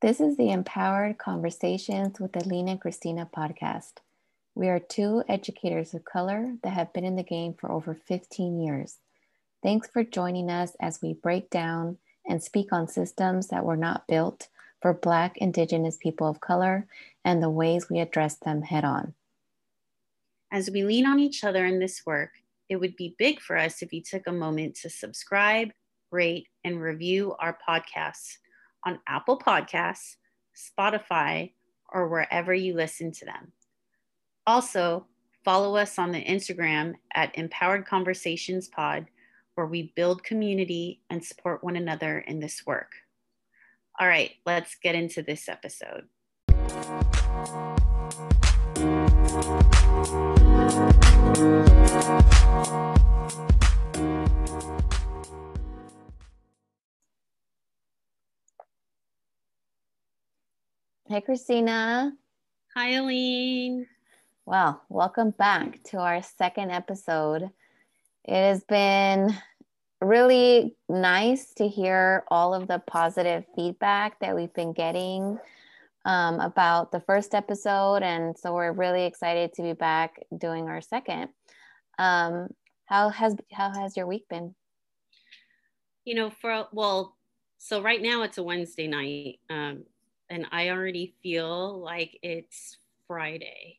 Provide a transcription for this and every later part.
This is the Empowered Conversations with Alina and Christina podcast. We are two educators of color that have been in the game for over 15 years. Thanks for joining us as we break down and speak on systems that were not built for Black, Indigenous people of color and the ways we address them head on. As we lean on each other in this work, it would be big for us if you took a moment to subscribe, rate, and review our podcasts on Apple Podcasts, Spotify, or wherever you listen to them. Also, follow us on the Instagram at Empowered Conversations Pod, where we build community and support one another in this work. All right, let's get into this episode. Hey, Christina. Hi, Aline. Well, welcome back to our second episode. It has been really nice to hear all of the positive feedback that we've been getting um, about the first episode. And so we're really excited to be back doing our second. Um, how has how has your week been? You know, for well, so right now it's a Wednesday night. Um, and I already feel like it's Friday.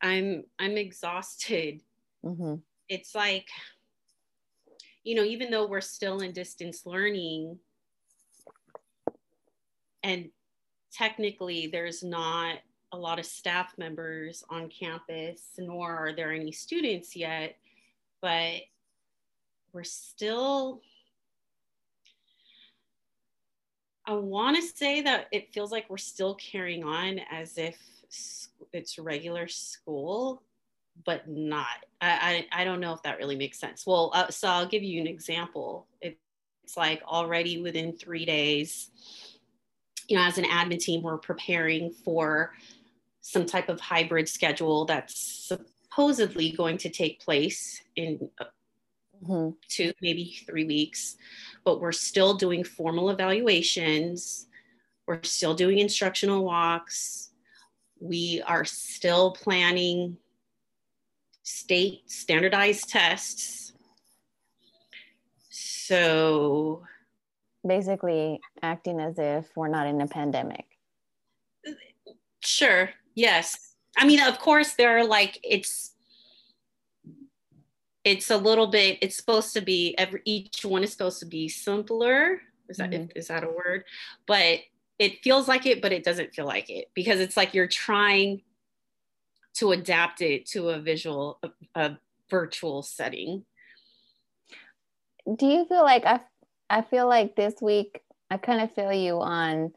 I'm I'm exhausted. Mm-hmm. It's like, you know, even though we're still in distance learning, and technically there's not a lot of staff members on campus, nor are there any students yet, but we're still I want to say that it feels like we're still carrying on as if it's regular school, but not. I, I, I don't know if that really makes sense. Well, uh, so I'll give you an example. It, it's like already within three days, you know, as an admin team, we're preparing for some type of hybrid schedule that's supposedly going to take place in uh, mm-hmm. two, maybe three weeks but we're still doing formal evaluations. We're still doing instructional walks. We are still planning state standardized tests. So basically acting as if we're not in a pandemic. Sure. Yes. I mean, of course, there are like, it's it's a little bit it's supposed to be every each one is supposed to be simpler. Is that mm-hmm. is that a word? But it feels like it but it doesn't feel like it because it's like you're trying to adapt it to a visual a, a virtual setting. Do you feel like i i feel like this week i kind of feel you on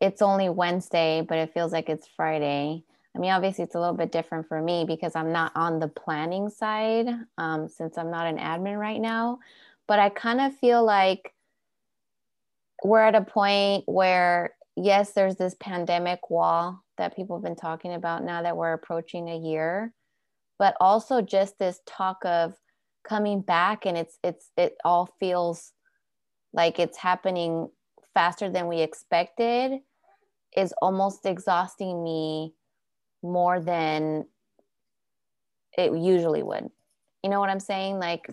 it's only wednesday but it feels like it's friday I mean, obviously, it's a little bit different for me because I'm not on the planning side um, since I'm not an admin right now. But I kind of feel like we're at a point where, yes, there's this pandemic wall that people have been talking about now that we're approaching a year, but also just this talk of coming back and it's it's it all feels like it's happening faster than we expected is almost exhausting me more than it usually would. You know what I'm saying? Like,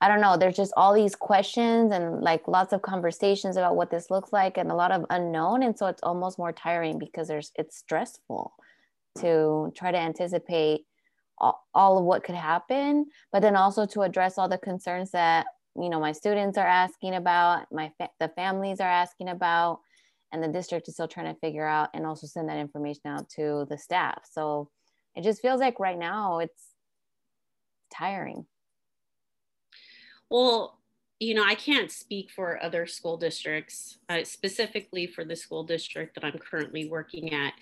I don't know, there's just all these questions and like lots of conversations about what this looks like and a lot of unknown. And so it's almost more tiring because there's it's stressful to try to anticipate all, all of what could happen, but then also to address all the concerns that you know my students are asking about, my fa- the families are asking about, and the district is still trying to figure out and also send that information out to the staff so it just feels like right now it's tiring well you know i can't speak for other school districts uh, specifically for the school district that i'm currently working at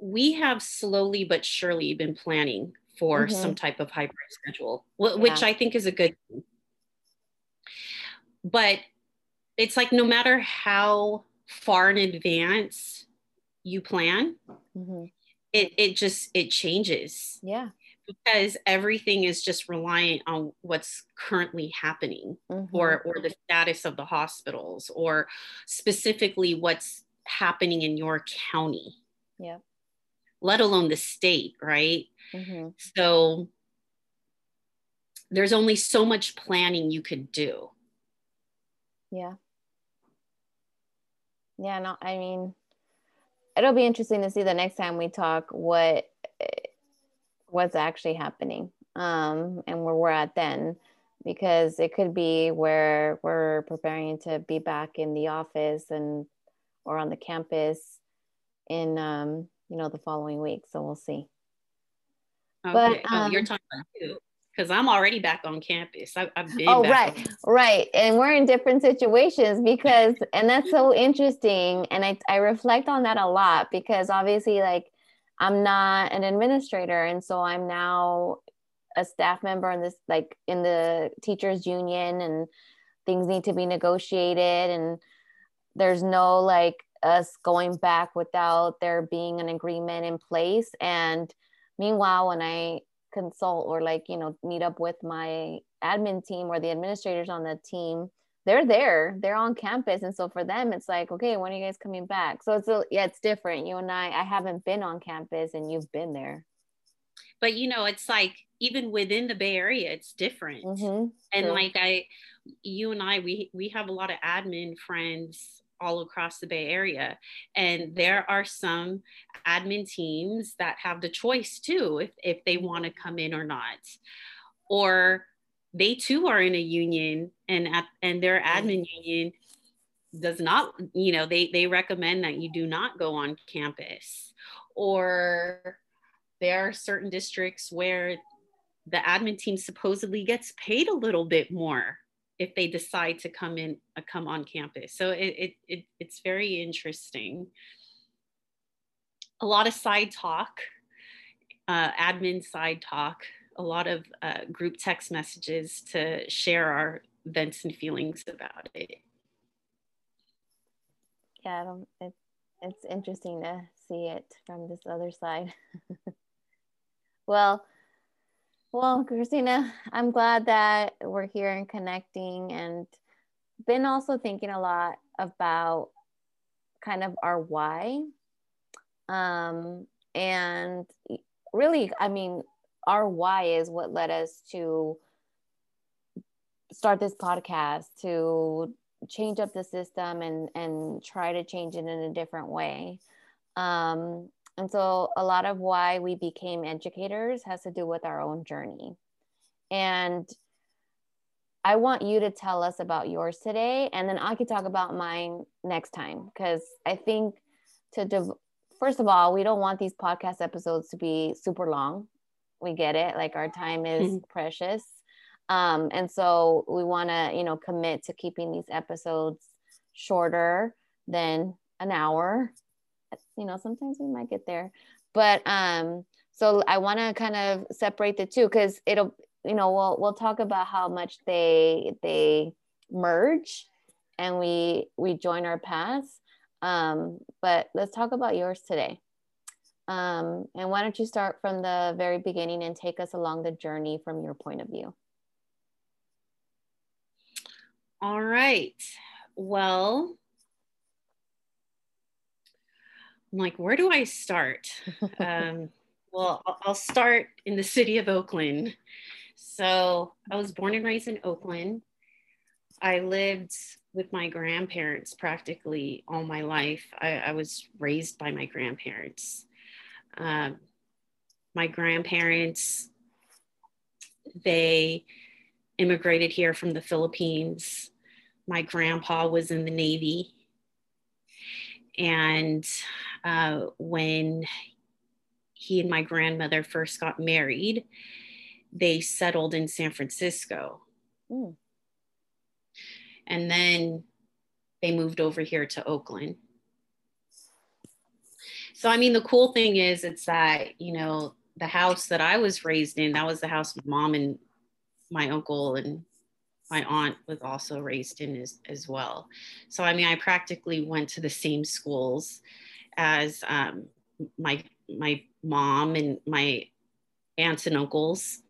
we have slowly but surely been planning for mm-hmm. some type of hybrid schedule which yeah. i think is a good thing but it's like no matter how far in advance you plan, mm-hmm. it, it just it changes. Yeah. because everything is just reliant on what's currently happening Mm-hmm. or or the status of the hospitals or specifically what's happening in your county yeah. let alone the state right hmm so there's only so much planning you could do Yeah. Yeah, no, I mean, it'll be interesting to see the next time we talk what what's actually happening um and where we're at then because it could be where we're preparing to be back in the office and or on the campus in um you know the following week so we'll see. Okay. But, oh, you're um, talking about you because i'm already back on campus I, i've been Oh, right. Right. And we're in different situations because, and that's so interesting. And I, I reflect on that a lot because obviously, like, I'm not an administrator. And so I'm now a staff member in this, like, in the teachers' union, and things need to be negotiated. And there's no, like, us going back without there being an agreement in place. And meanwhile, when I consult or like you know meet up with my admin team or the administrators on the team they're there they're on campus. And so for them it's like okay when are you guys coming back? So it's a, yeah it's different. You and i i haven't been on campus and you've been there. But you know it's like even within the bay area it's different. Mm-hmm. and like i you and i we we have a lot of admin friends all across the bay area. And there are some admin teams that have the choice too if, if they mm-hmm. want to come in or not. Or they too are in a union and at, and their mm-hmm. admin union does not you know they they recommend that you do not go on campus. Or there are certain districts where the admin team supposedly gets paid a little bit more if they decide to come in uh, come on campus. So it, it, it it's very interesting. A lot of side talk uh, admin side talk a lot of uh, group text messages to share our vents and feelings about it. Yeah I don't, it, it's interesting to see it from this other side. Well well christina i'm glad that we're here and connecting and been also thinking a lot about kind of our why. Um and really i mean our why is what led us to start this podcast to change up the system and and try to change it in a different way. Um and so a lot of why we became educators has to do with our own journey. And i want you to tell us about yours today and then i could talk about mine next time because i think to div- first of all we don't want these podcast episodes to be super long. We get it like our time is precious. Um, and so we want to you know commit to keeping these episodes shorter than an hour you know sometimes we might get there. But um so i want to kind of separate the two because it'll you know we'll we'll talk about how much they they merge and we we join our paths. Um but let's talk about yours today. Um and why don't you start from the very beginning and take us along the journey from your point of view? All right. Well i'm like where do i start? Um, well I'll- start in the city of oakland. So i was born and raised in oakland. I lived with my grandparents practically all my life. I, I was raised by my grandparents. Um, my grandparents they immigrated here from the philippines. My grandpa was in the navy and uh, when he and my grandmother first got married they settled in san francisco Mm. and then they moved over here to oakland so i mean the cool thing is it's that you know the house that i was raised in that was the house mom and my uncle and my aunt was also raised in as, as well so i mean i practically went to the same schools as um, my my mom and my aunts and uncles.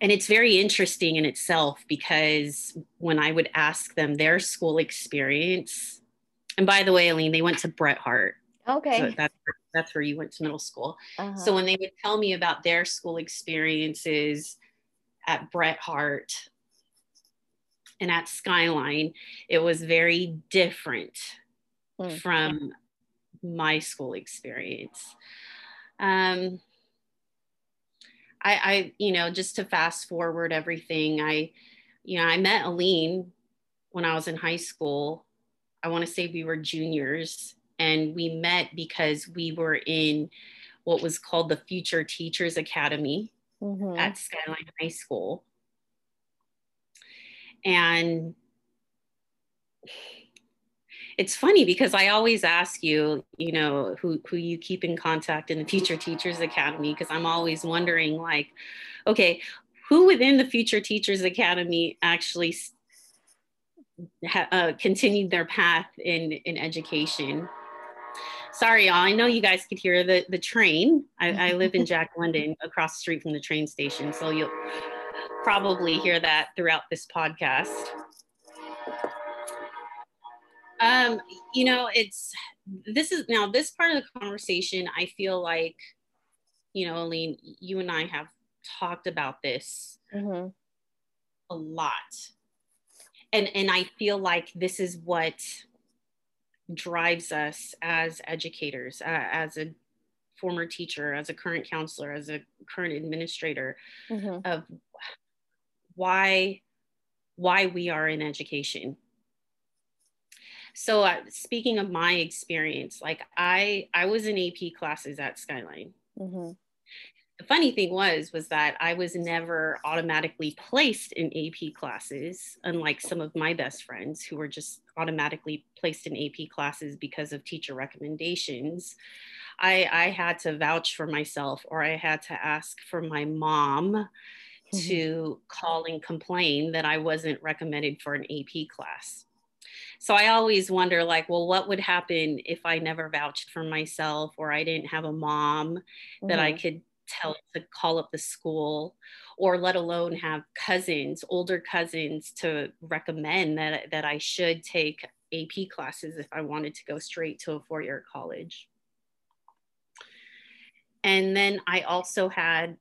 And it's very interesting in itself because when I would ask them their school experience, and by the way, Aline, they went to Bret Harte. Okay. So that's, that's where you went to middle school. Uh-huh. So when they would tell me about their school experiences at Bret Harte and at Skyline, it was very different mm. from my school experience. Um, I, I, you know, just to fast forward everything, I, you know, I met Aline when I was in high school. I want to say we were juniors, and we met because we were in what was called the Future Teachers Academy mm-hmm. at Skyline High School. And it's funny because I always ask you, you know, who who you keep in contact in the Future Teachers Academy because I'm always wondering like, okay, who within the Future Teachers Academy actually uh, continued their path in in education? Sorry, y'all. I know you guys could hear the the train. I, I live in Jack London, across the street from the train station, so you'll probably hear that throughout this podcast. Um, you know, it's this is now this part of the conversation. I feel like, you know, Aline, you and I have talked about this mm-hmm. a lot, and and I feel like this is what drives us as educators, uh, as a former teacher, as a current counselor, as a current administrator, mm-hmm. of why why we are in education so uh, speaking of my experience like i i was in ap classes at skyline mm-hmm. the funny thing was was that i was never automatically placed in ap classes unlike some of my best friends who were just automatically placed in ap classes because of teacher recommendations i i had to vouch for myself or i had to ask for my mom mm-hmm. to call and complain that i wasn't recommended for an ap class so i always wonder like well what would happen if i never vouched for myself or i didn't have a mom mm-hmm. that i mm-hmm. could tell to call up the school or let alone have cousins older cousins to recommend that that i should take ap classes if i wanted to go straight to a four-year college. And then i also had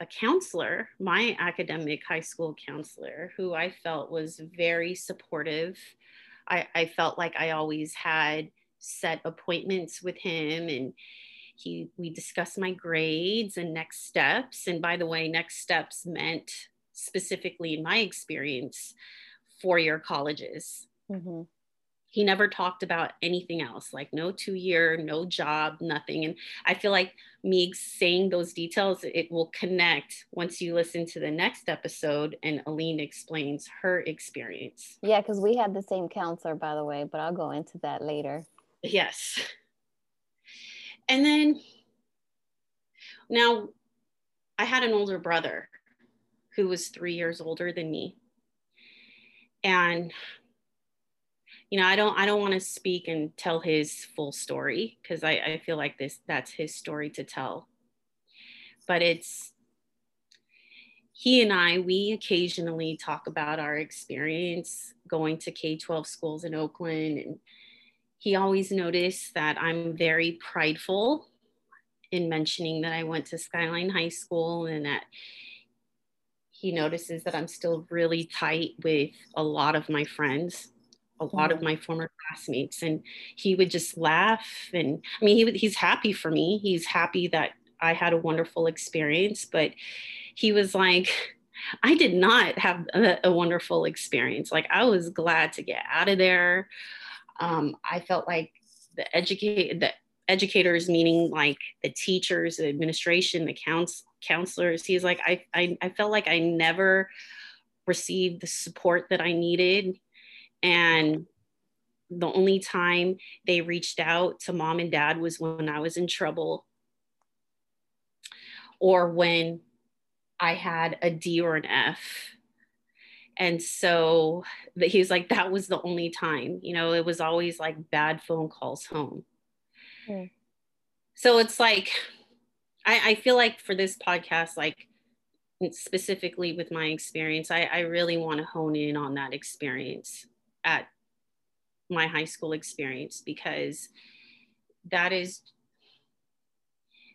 a counselor my academic high school counselor who i felt was very supportive. I, I felt like I always had set appointments with him and he we discussed my grades and next steps. And by the way next steps meant specifically in my experience four year colleges. Mm-hmm. He never talked about anything else like no two year no job nothing. And i feel like me saying those details it will connect once you listen to the next episode and aline explains her experience. Yeah because we had the same counselor by the way but i'll go into that later. Yes and then now i had an older brother who was three years older than me. And you know i don't i don't want to speak and tell his full story because I, I feel like this that's his story to tell. But it's he and i we occasionally talk about our experience going to k-12 schools in oakland and he always noticed that i'm very prideful in mentioning that i went to skyline high school and that he notices that i'm still really tight with a lot of my friends a lot of mm-hmm. my former classmates. And he would just laugh and i mean he, he's happy for me. He's happy that i had a wonderful experience but he was like i did not have a, a wonderful experience. Like i was glad to get out of there um, i felt like the educate the educators meaning like the teachers the administration the counts, counselors he's like I, I i felt like i never received the support that i needed and the only time they reached out to mom and dad was when I was in trouble or when I had a D or an F. And so he was like, that was the only time, you know, it was always like bad phone calls home. Mm. So it's like, I, I feel like for this podcast, like specifically with my experience, I, I really want to hone in on that experience at my high school experience because that is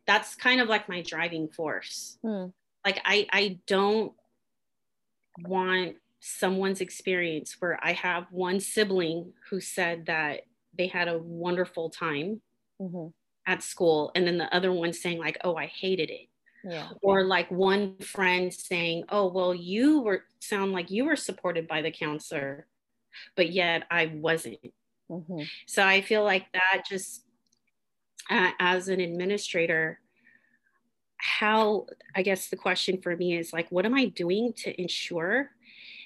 that's kind of like my driving force. Hmm. Like I I don't want someone's experience where I have one sibling who said that they had a wonderful time mm-hmm. at school, and then the other one saying, like, oh, I hated it. Yeah. Or like one friend saying, oh, well, you were sound like you were supported by the counselor, but yet I wasn't. Mm-hmm. So I feel like that just uh, as an administrator, how I guess the question for me is like, what am I doing to ensure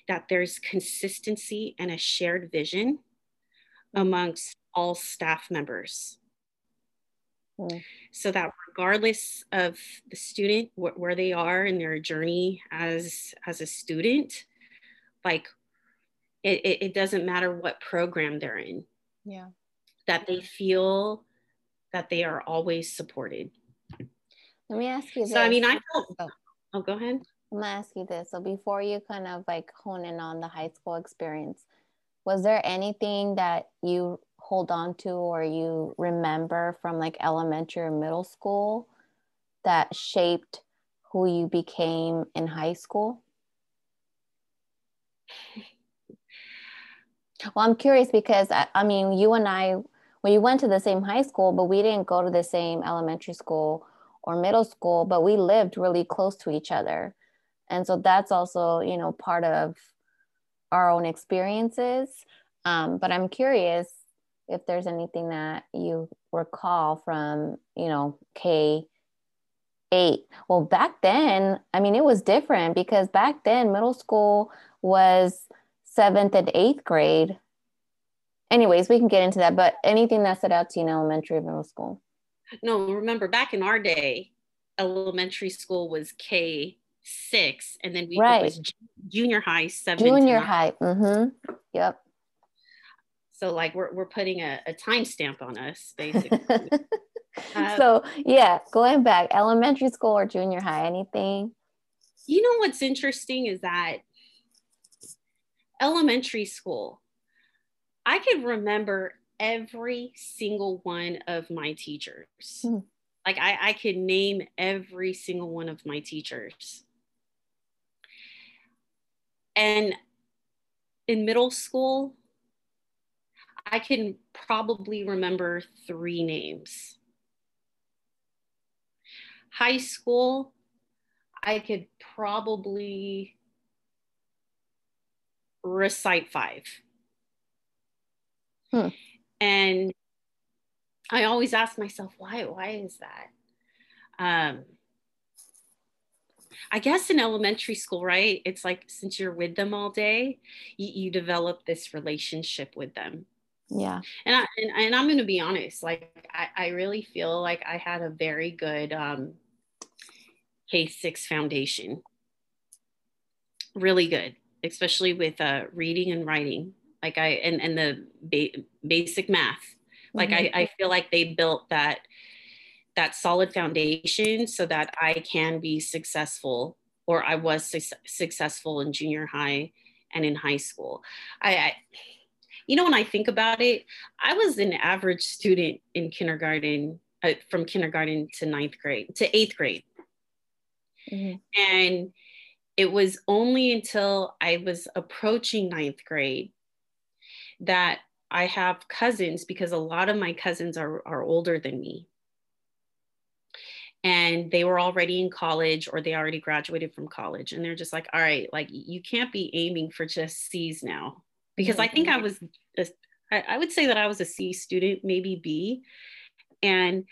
that there's consistency and a shared vision amongst all staff members. Mm. So that regardless of the student, wh- where they are in their journey as, as a student, like it, it, it doesn't matter what program they're in. Yeah. That they feel that they are always supported. Let me ask you this. So, I mean, I felt, oh. oh, go ahead. I'm gonna ask you this. So before you kind of like hone in on the high school experience, was there anything that you hold on to or you remember from like elementary or middle school that shaped who you became in high school? Well, I'm curious because I, I mean, you and I, we went to the same high school, but we didn't go to the same elementary school or middle school, but we lived really close to each other and so that's also you know part of our own experiences. Um, but i'm curious if there's anything that you recall from you know k 8 well back then i mean it was different because back then middle school was seventh and eighth grade. Anyways we can get into that but anything that stood out to you in elementary middle school? No remember back in our day elementary school was k six, and then we right. junior high seven. Junior high. Mm-hmm. Yep. So like we're we're putting a, a timestamp on us basically. uh, so yeah, going back, elementary school or junior high, anything. You know what's interesting is that elementary school, I could remember every single one of my teachers. Mm. Like I, I could name every single one of my teachers. And in middle school, I can probably remember three names. High school, I could probably recite five. Hmm. And I always ask myself, why, why is that? Um, I guess in elementary school, right? It's like since you're with them all day, you, you develop this relationship with them. Yeah. And I and, and I'm gonna be honest, like I, I really feel like I had a very good um K6 foundation. Really good, especially with uh reading and writing. Like I and, and the ba- basic math. Like mm-hmm. I, I feel like they built that that solid foundation so that I can be successful or I was su- successful in junior high and in high school. I, I, you know, when I think about it, I was an average student in kindergarten, uh, from kindergarten to ninth grade to eighth grade. Mm-hmm. And it was only until I was approaching ninth grade that I have cousins because a lot of my cousins are, are older than me and they were already in college or they already graduated from college and they're just like all right like you can't be aiming for just c's now. Because i think i mm-hmm. was a, I would say that i was a c student maybe b and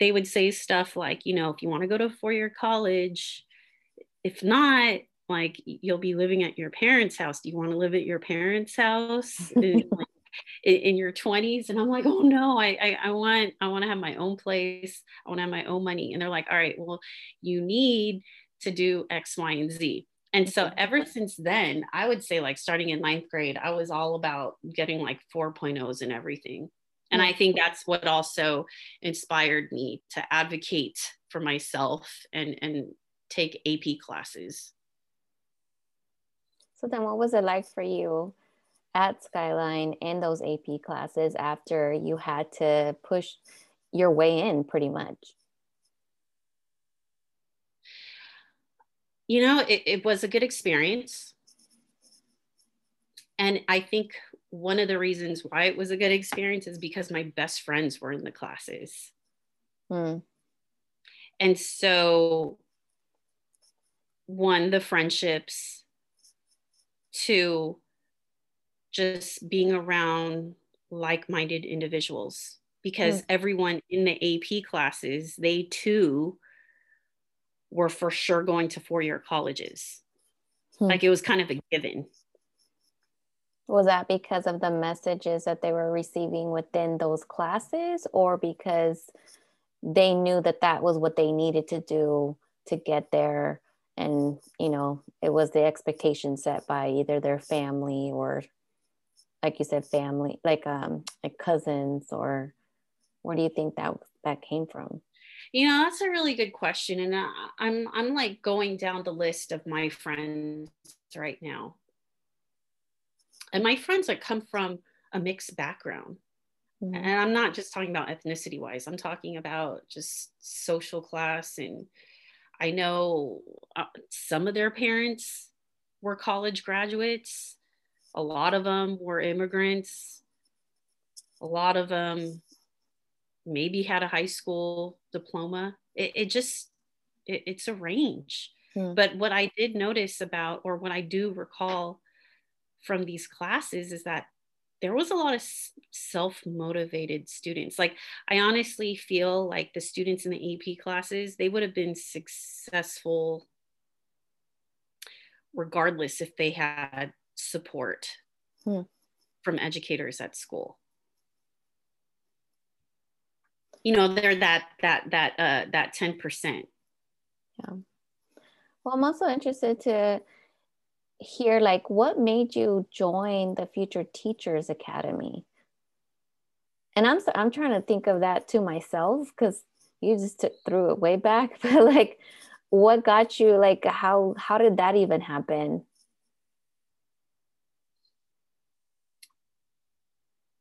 they would say stuff like you know if you want to go to a four-year college if not like you'll be living at your parents house. Do you want to live at your parents house? And, like, in, in your 20s and i'm like oh no I, I i want i want to have my own place. I want to have my own money. And they're like all right well you need to do x y and z. And so mm-hmm. ever since then i would say like starting in ninth grade i was all about getting like 4.0s and everything. And I think mm-hmm. that's what also inspired me to advocate for myself and, and take AP classes. So then what was it like for you at Skyline in those AP classes after you had to push your way in pretty much? You know, it, it was a good experience. And I think one of the reasons why it was a good experience is because my best friends were in the classes. Hmm. And so, one, the friendships, two, just being around like minded individuals because mm. everyone in the AP classes, they too were for sure going to four year colleges. Mm. Like it was kind of a given. Was that because of the messages that they were receiving within those classes or because they knew that that was what they needed to do to get there? And, you know, it was the expectation set by either their family or like you said, family, like um, like cousins, or where do you think that that came from? You know, that's a really good question, and I, I'm I'm like going down the list of my friends right now, and my friends that come from a mixed background. Mm-hmm. And I'm not just talking about ethnicity wise, I'm talking about just social class. And I know uh, some of their parents were college graduates, a lot of them were immigrants. A lot of them maybe had a high school diploma. It, it just, it, it's a range. Hmm. But what I did notice about, or what I do recall from these classes is that there was a lot of self-motivated students like i honestly feel like the students in the ap classes they would have been successful regardless if they had support hmm. from educators at school. You know they're that that that uh that 10% yeah. Well i'm also interested to hear like what made you join the future teachers academy? And i'm so, i'm trying to think of that to myself because you just took, threw it way back but like what got you like how how did that even happen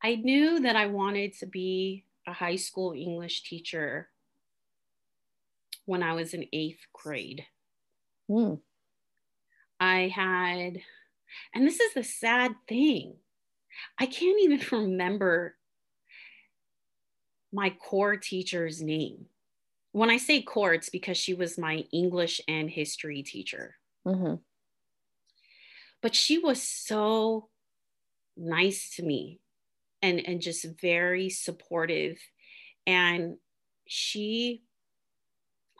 I knew that I wanted to be a high school English teacher when I was in eighth grade. Mm. I had, and this is the sad thing, I can't even remember my core teacher's name. When I say core, it's because she was my English and history teacher. Mm-hmm. But she was so nice to me and and just very supportive and she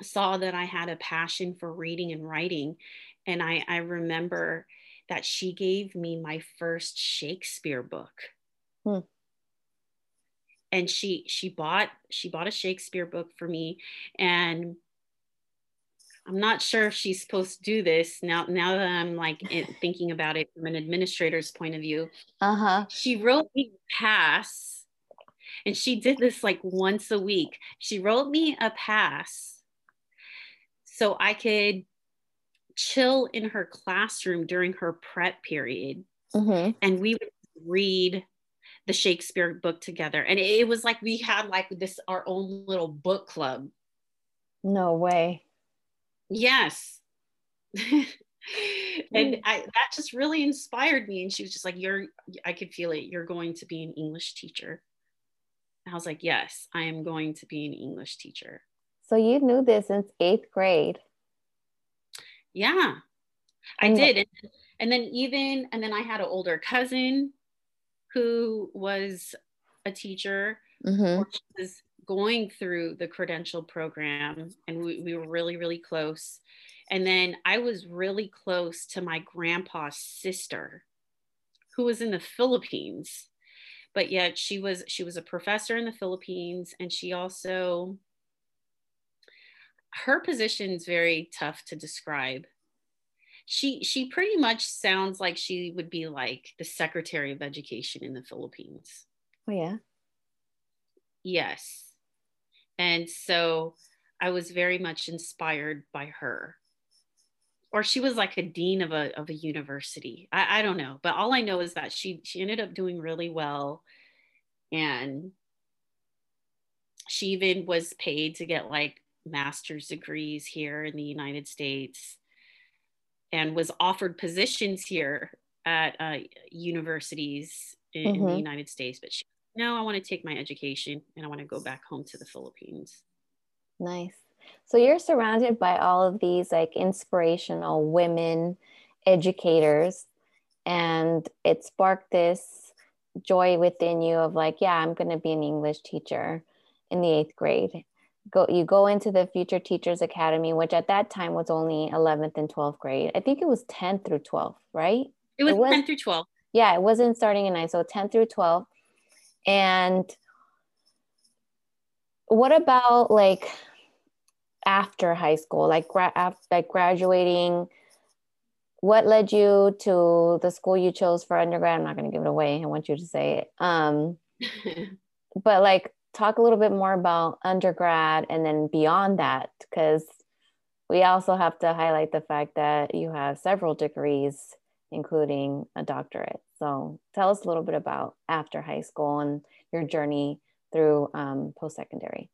saw that I had a passion for reading and writing and I I remember that she gave me my first Shakespeare book. Hmm. And she she bought she bought a Shakespeare book for me and I'm not sure if she's supposed to do this now. Now that I'm like thinking about it from an administrator's point of view, uh huh. She wrote me a pass, and she did this like once a week. She wrote me a pass so I could chill in her classroom during her prep period, mm-hmm. and we would read the Shakespeare book together. And it was like we had like this our own little book club. No way. Yes. and I, that just really inspired me. And she was just like, You're, I could feel it. You're going to be an English teacher. And I was like, Yes, I am going to be an English teacher. So you knew this since eighth grade? Yeah, I and did. And, and then, even, and then I had an older cousin who was a teacher. Mm-hmm. was going through the credential program and we, we were really really close. And then i was really close to my grandpa's sister who was in the philippines but yet she was she was a professor in the philippines and she also her position is very tough to describe. She she pretty much sounds like she would be like the secretary of education in the philippines. Oh yeah? Yes. And so I was very much inspired by her. Or she was like a dean of a of a university. I, I don't know. But all I know is that she she ended up doing really well. And she even was paid to get like master's degrees here in the United States and was offered positions here at uh, universities in, mm-hmm. in, the mm-hmm. United States. But she, no, I want to take my education and I want to go back home to the Philippines. Nice. So you're surrounded by all of these like inspirational women educators, and it sparked this joy within you of like, yeah, I'm going to be an English teacher in the eighth grade. Go you go into the future teachers academy which at that time was only 11th and 12th grade. I think it was 10 through 12 right? It was, it was 10 through 12 yeah it wasn't starting in 9 so 10 through 12 and what about like after high school like gra- like graduating? What led you to the school you chose for undergrad? I'm not going to give it away. I want you to say it. Um but like talk a little bit more about undergrad and then beyond that, because we also have to highlight the fact that you have several degrees, including a doctorate. So tell us a little bit about after high school and your journey through um, post secondary.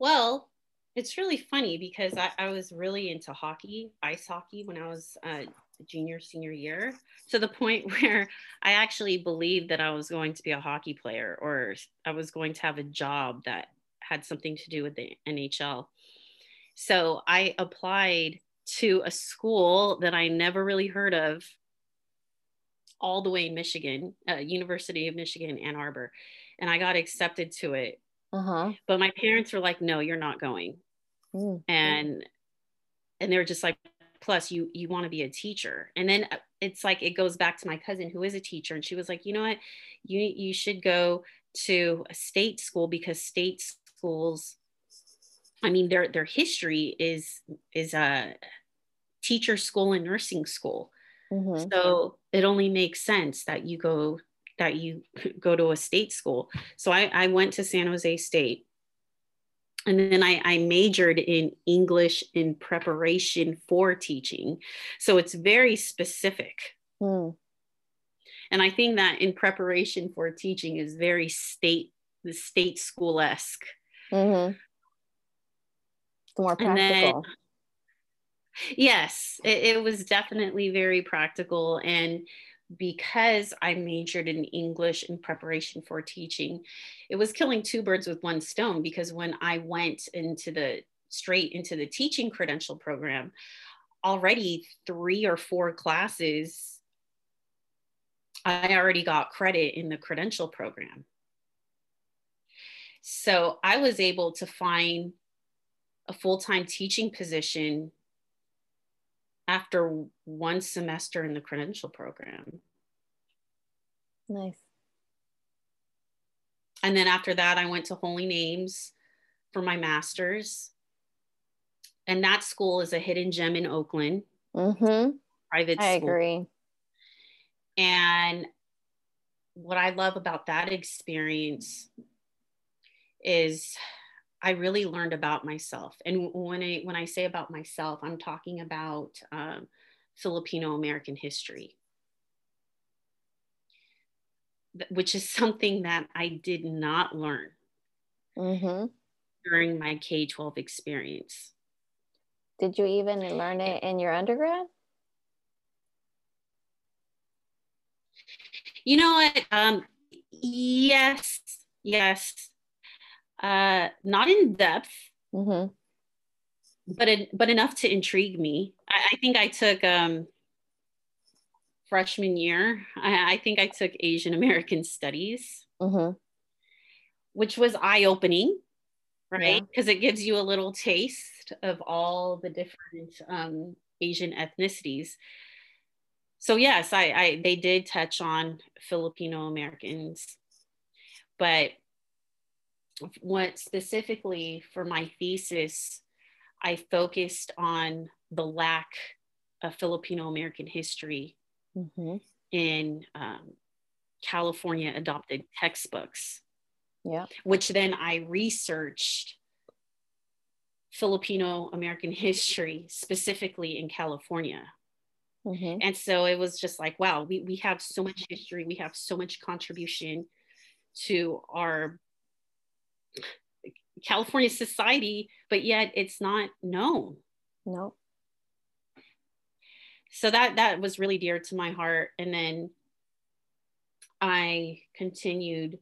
Well, it's really funny because I, I, was really into hockey, ice hockey, when I was uh, junior, senior year, to the point where I actually believed that I was going to be a hockey player or I was going to have a job that had something to do with the NHL. So I applied to a school that I never really heard of all the way in Michigan, uh, University of Michigan, Ann Arbor. And I got accepted to it. Uh-huh. But my parents were like, no, you're not going. Mm-hmm. And and they were just like, plus you you want to be a teacher and then uh, it's like it goes back to my cousin who is a teacher and she was like you know what you you should go to a state school because state schools i mean their their history is is a teacher school and nursing school mm-hmm. so it only makes sense that you go that you go to a state school so i i went to san jose state and then I, I, majored in English in preparation for teaching. So it's very specific. Mm. And I think that in preparation for teaching is very state, the state school esque. Mm-hmm. More practical. Then, yes, it, it was definitely very practical. And because I majored in English in preparation for teaching, it was killing two birds with one stone because when I went into the straight into the teaching credential program, already three or four classes, I already got credit in the credential program. So I was able to find a full time teaching position after one semester in the credential program. Nice. And then after that, I went to Holy Names for my master's. And that school is a hidden gem in Oakland. Mm-hmm. Private I school. agree. And what I love about that experience is I really learned about myself. And when I when I say about myself, I'm talking about um, Filipino American history, which is something that I did not learn mm-hmm. during my K 12 experience. Did you even learn it in your undergrad? You know what? Um, yes, yes uh, not in depth, mm-hmm. but it, but enough to intrigue me. I, I think I took um, freshman year. I, I, think I took Asian American Studies, mm-hmm. which was eye opening, right? Because yeah. it gives you a little taste of all the different um, Asian ethnicities. So yes, I, I they did touch on Filipino Americans, but what specifically for my thesis, I focused on the lack of Filipino American history mm-hmm. in um, California adopted textbooks. Yeah. Which then I researched Filipino American history, specifically in California. Mm-hmm. And so it was just like, wow, we, we have so much history, we have so much contribution to our California society, but yet it's not known. No. So that that was really dear to my heart. And then I continued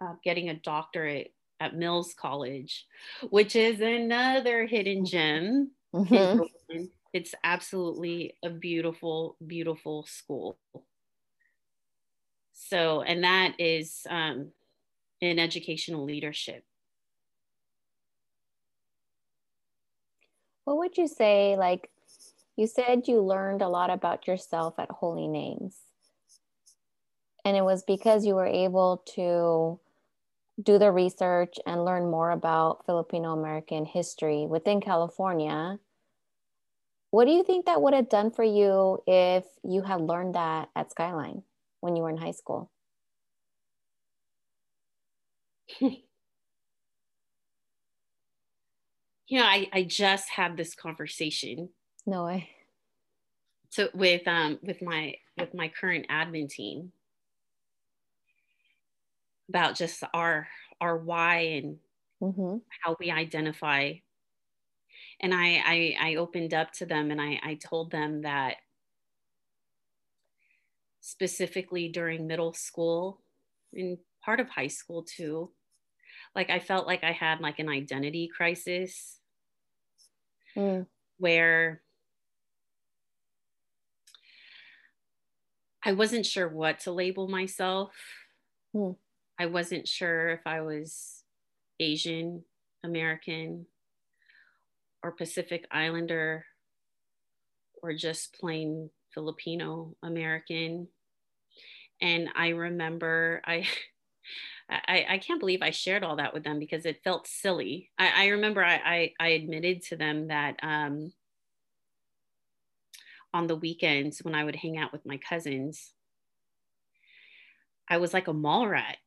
uh, getting a doctorate at Mills College, which is another hidden gem. Mm-hmm. It's absolutely a beautiful, beautiful school. So, and that is um, in educational leadership. What would you say? Like you said, you learned a lot about yourself at Holy Names. And it was because you were able to do the research and learn more about Filipino American history within California. What do you think that would have done for you if you had learned that at Skyline when you were in high school? you know, I, I just had this conversation. No way. So with um with my with my current admin team about just our our why and mm-hmm. how we identify and I, I i opened up to them and i i told them that specifically during middle school and part of high school too like i felt like i had like an identity crisis mm. where i wasn't sure what to label myself mm. I wasn't sure if I was Asian American or Pacific Islander or just plain Filipino American. And I remember I, I, I can't believe I shared all that with them because it felt silly. I, I remember I, I, I, admitted to them that um, on the weekends when I would hang out with my cousins, I was like a mall rat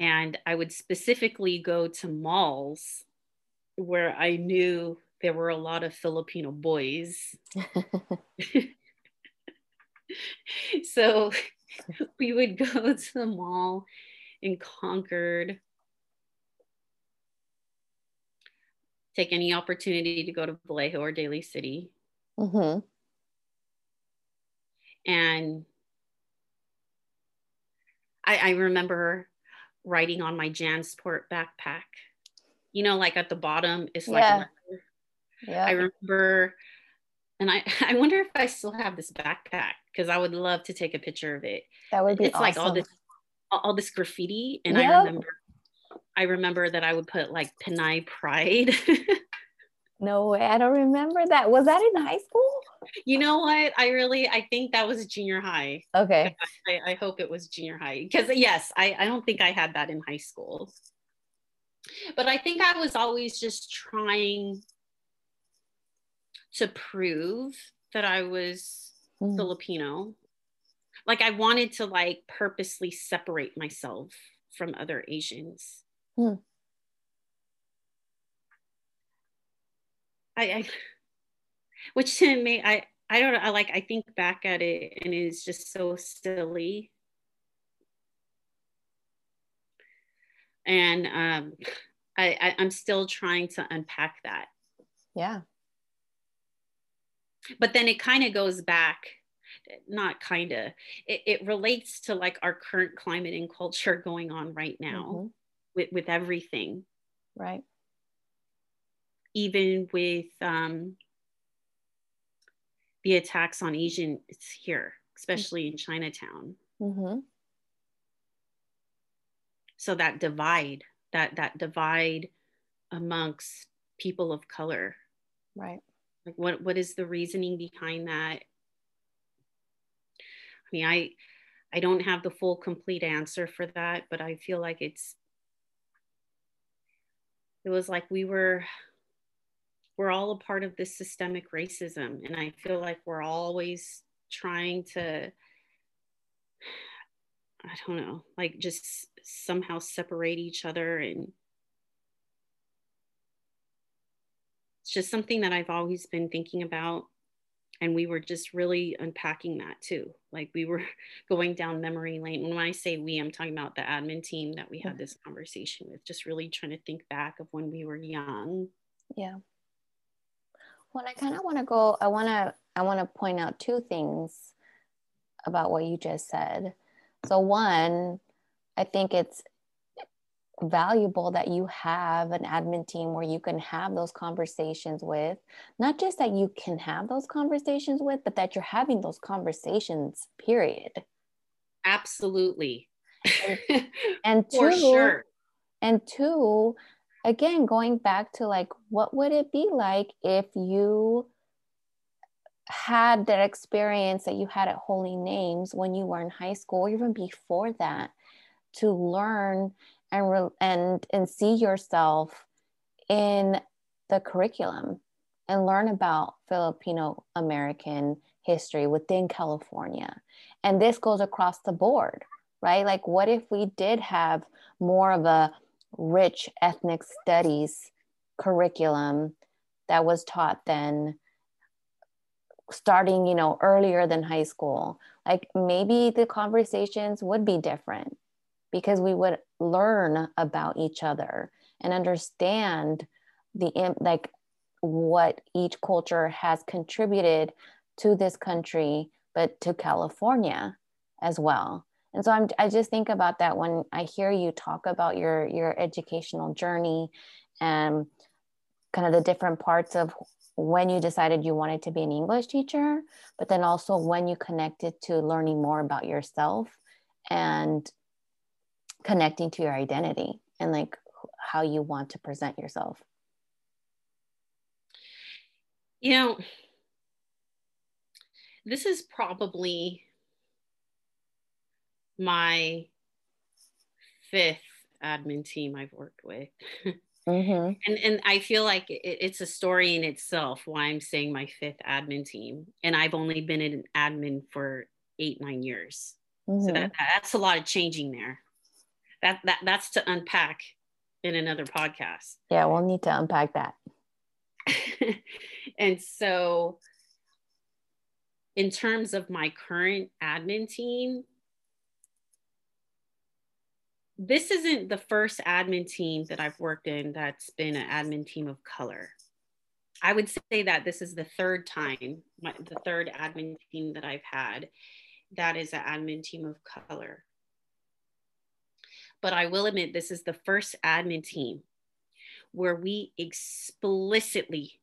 and I would specifically go to malls where I knew there were a lot of Filipino boys. so we would go to the mall in Concord, take any opportunity to go to Vallejo or Daly City. Mm-hmm. And I, I remember writing on my Jansport backpack. You know, like at the bottom, it's like yeah. yeah. I remember, and I I wonder if I still have this backpack because I would love to take a picture of it. That would be it's awesome. like all this all this graffiti, and yep. I remember I remember that I would put like Pinay Pride. no way, I don't remember that. Was that in high school? you know what? I really, I think that was junior high. Okay. I, I hope it was junior high because yes, I, I don't think I had that in high school. But I think I was always just trying to prove that I was mm. Filipino. Like I wanted to like purposely separate myself from other Asians. Mm. I, I which to me i i don't know i like i think back at it and it's just so silly and um I, I i'm still trying to unpack that yeah but then it kind of goes back not kind of it, it, relates to like our current climate and culture going on right now mm-hmm. with with everything right even with um the attacks on Asians here, especially in Chinatown. Mm-hmm. So that divide, that that divide amongst people of color, right? Like what what is the reasoning behind that? I mean, I I don't have the full complete answer for that, but I feel like it's it was like we were we're all a part of this systemic racism. And I feel like we're always trying to I don't know, like just somehow separate each other. And it's just something that I've always been thinking about. And we were just really unpacking that too. Like we were going down memory lane. When I say we, I'm talking about the admin team that we had this conversation with, just really trying to think back of when we were young. Yeah. Well, I kind of want to go, I want to, I want to point out two things about what you just said. So, one, I think it's valuable that you have an admin team where you can have those conversations with, not just that you can have those conversations with, but that you're having those conversations, period. Absolutely. And, and two, sure. and two, again, going back to like, what would it be like if you had that experience that you had at Holy Names when you were in high school, or even before that, to learn and re- and and see yourself in the curriculum and learn about Filipino American history within California. And this goes across the board, right? Like, what if we did have more of a rich ethnic studies curriculum that was taught then? starting you know earlier than high school like maybe the conversations would be different because we would learn about each other and understand the like what each culture has contributed to this country but to california as well. And so I'm, i just think about that when i hear you talk about your your educational journey and kind of the different parts of when you decided you wanted to be an English teacher, but then also when you connected to learning more about yourself and connecting to your identity and like how you want to present yourself. You know, this is probably my fifth admin team I've worked with. Mm-hmm. And and I feel like it, it's a story in itself why I'm saying my fifth admin team, and I've only been an admin for eight nine years. Mm-hmm. So that that's a lot of changing there. That that that's to unpack in another podcast. Yeah, we'll need to unpack that. and so, in terms of my current admin team, this isn't the first admin team that I've worked in that's been an admin team of color. I would say that this is the third time, my, the third admin team that I've had that is an admin team of color. But I will admit, this is the first admin team where we explicitly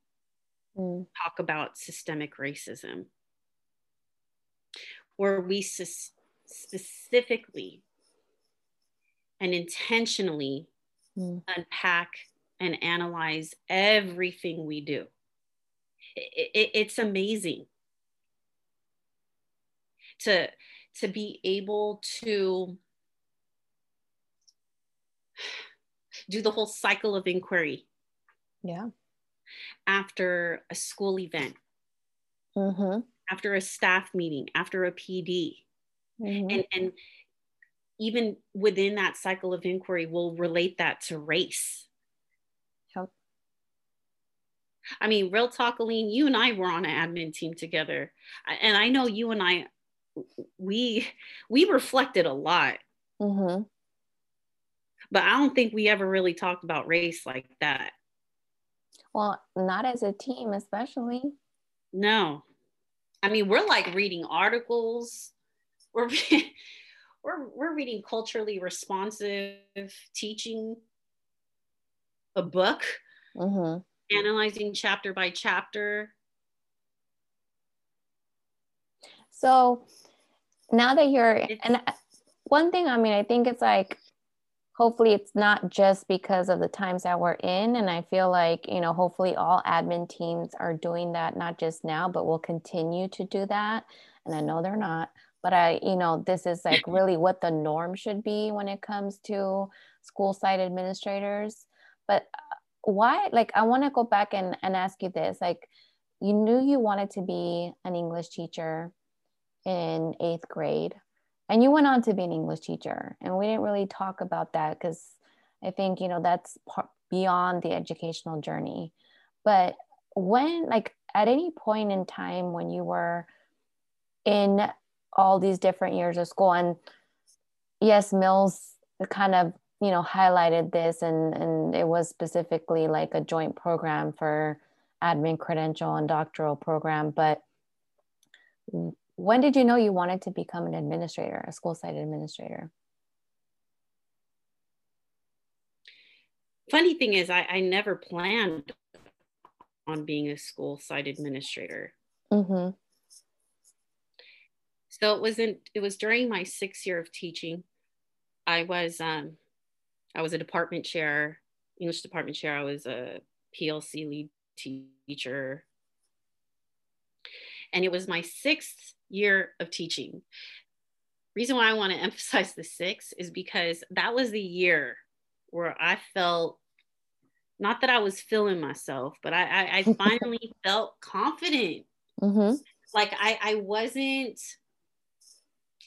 mm. talk about systemic racism, where we specifically and intentionally mm. unpack and analyze everything we do. It, it, it's amazing to to be able to do the whole cycle of inquiry yeah after a school event mm-hmm. after a staff meeting after a pd mm-hmm. and and even within that cycle of inquiry, we'll relate that to race. Yep. I mean, real talk, Elin, you and I were on an admin team together. And I know you and I, we we reflected a lot. Mm-hmm. But I don't think we ever really talked about race like that. Well, not as a team, especially. No. I mean, we're like reading articles. We're we're we're reading culturally responsive teaching a book mm-hmm. analyzing chapter by chapter so now that you're and one thing i mean i think it's like hopefully it's not just because of the times that we're in and i feel like you know hopefully all admin teams are doing that not just now but will continue to do that and i know they're not but I, you know, this is like really what the norm should be when it comes to school site administrators. But uh, why, like, I want to go back and, and ask you this like, you knew you wanted to be an English teacher in eighth grade. And you went on to be an English teacher, and we didn't really talk about that because I think you know that's part beyond the educational journey. But when, like, at any point in time when you were in all these different years of school, and yes, Mills kind of you know highlighted this, and and it was specifically like a joint program for admin credential and doctoral program, but when did you know you wanted to become an administrator, a school site administrator? Funny thing is, I, I never planned on being a school site administrator. Mm-hmm. So it wasn't. It was during my sixth year of teaching. I was um, I was a department chair, English department chair. I was a PLC lead teacher, and it was my sixth year of teaching. Reason why I want to emphasize the six is because that was the year where I felt not that I was feeling myself, but I, I, I finally felt confident. Mm-hmm. Like I, I wasn't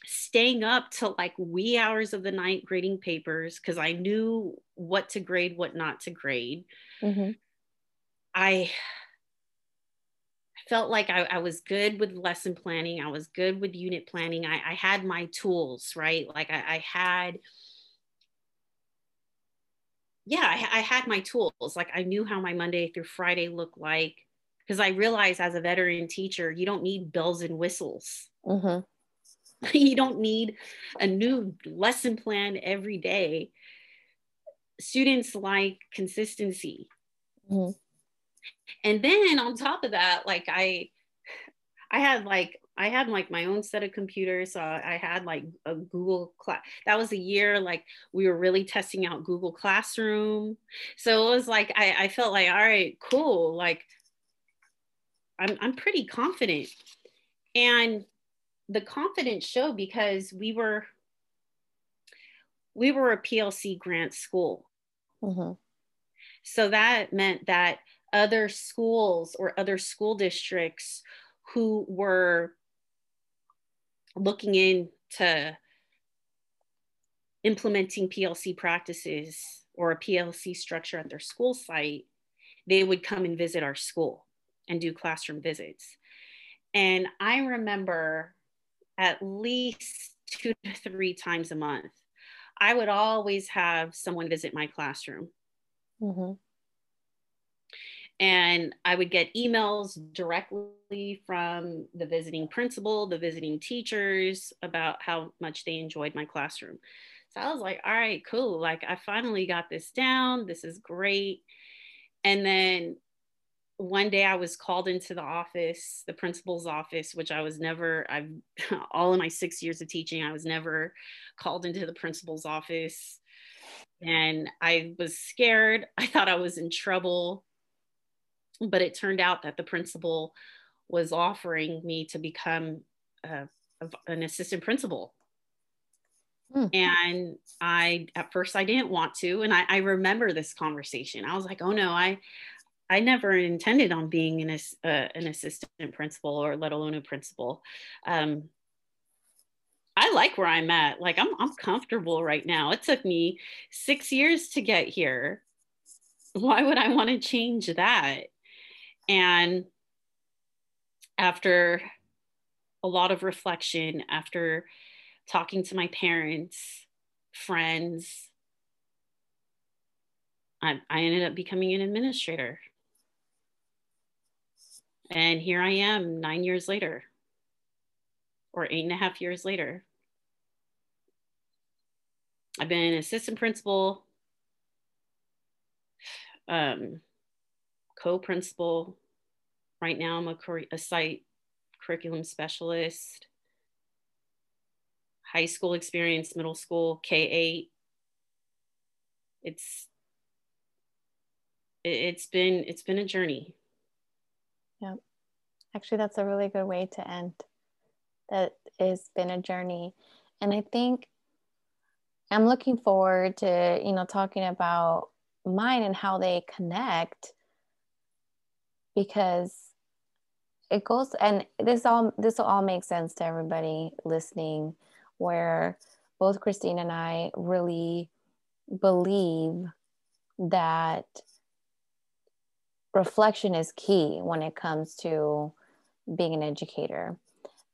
staying up till like wee hours of the night grading papers because I knew what to grade, what not to grade. Mm-hmm. I felt like I, I, was good with lesson planning. I was good with unit planning. I, I had my tools, right? Like I, I had, yeah, I, I, had my tools. Like I knew how my Monday through Friday looked like because I realized as a veteran teacher, you don't need bells and whistles. Mm-hmm. you don't need a new lesson plan every day. Students like consistency. Mm-hmm and then on top of that like i i had like I had like my own set of computers. So I had like a Google class. That was a year like we were really testing out Google Classroom. So it was like I, I felt like, all right, cool. Like I'm I'm pretty confident. And the confidence showed because we were we were a PLC grant school. Mm-hmm. So that meant that other schools or other school districts who were looking into implementing PLC practices or a PLC structure at their school site, they would come and visit our school and do classroom visits. And I remember at least two to three times a month, I would always have someone visit my classroom. Mm-hmm and I would get emails directly from the visiting principal, the visiting teachers about how much they enjoyed my classroom. So I was like, all right, cool. Like, I finally got this down. This is great. And then one day I was called into the office, the principal's office, which I was never, I've all in my six years of teaching, I was never called into the principal's office. And I was scared. I thought I was in trouble but it turned out that the principal was offering me to become uh, an assistant principal hmm. and i at first i didn't want to and I, I, remember this conversation i was like oh no i i never intended on being an, uh, an assistant principal or let alone a principal um, I like where I'm at. Like I'm I'm comfortable right now. It took me 6 years to get here. Why would I want to change that? And after a lot of reflection, after talking to my parents, friends, I, I ended up becoming an administrator. And here I am nine years later, or eight and a half years later. I've been an assistant principal, um, co-principal. Right now, I'm a, a site curriculum specialist. High school experience, middle school, K8. It's it's been it's been a journey. Yeah. Actually, that's a really good way to end. That has been a journey. And I think I'm looking forward to, you know, talking about mine and how they connect because it goes and this all this will all make sense to everybody listening where both Christine and I really believe that reflection is key when it comes to being an educator.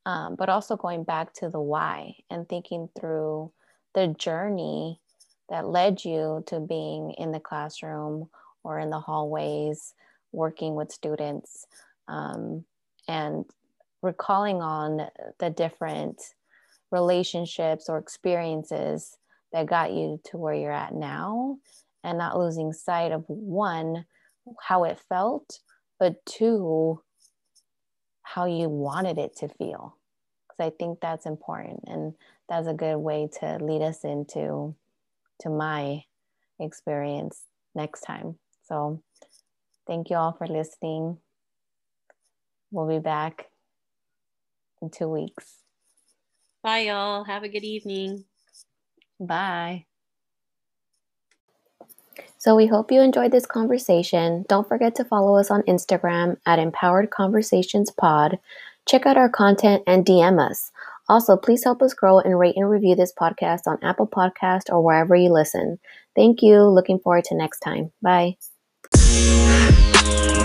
Um, but also going back to the why and thinking through the journey that led you to being in the classroom or in the hallways working with students um, and recalling on the different relationships or experiences that got you to where you're at now and not losing sight of one how it felt but two how you wanted it to feel. Because i think that's important and that's a good way to lead us into to my experience next time. So thank you all for listening we'll be back in two weeks bye y'all have a good evening bye so we hope you enjoyed this conversation. Don't forget to follow us on Instagram at Empowered Conversations Pod. Check out our content and DM us. Also, please help us grow and rate and review this podcast on Apple Podcast or wherever you listen. Thank you. Looking forward to next time. Bye. Thank you.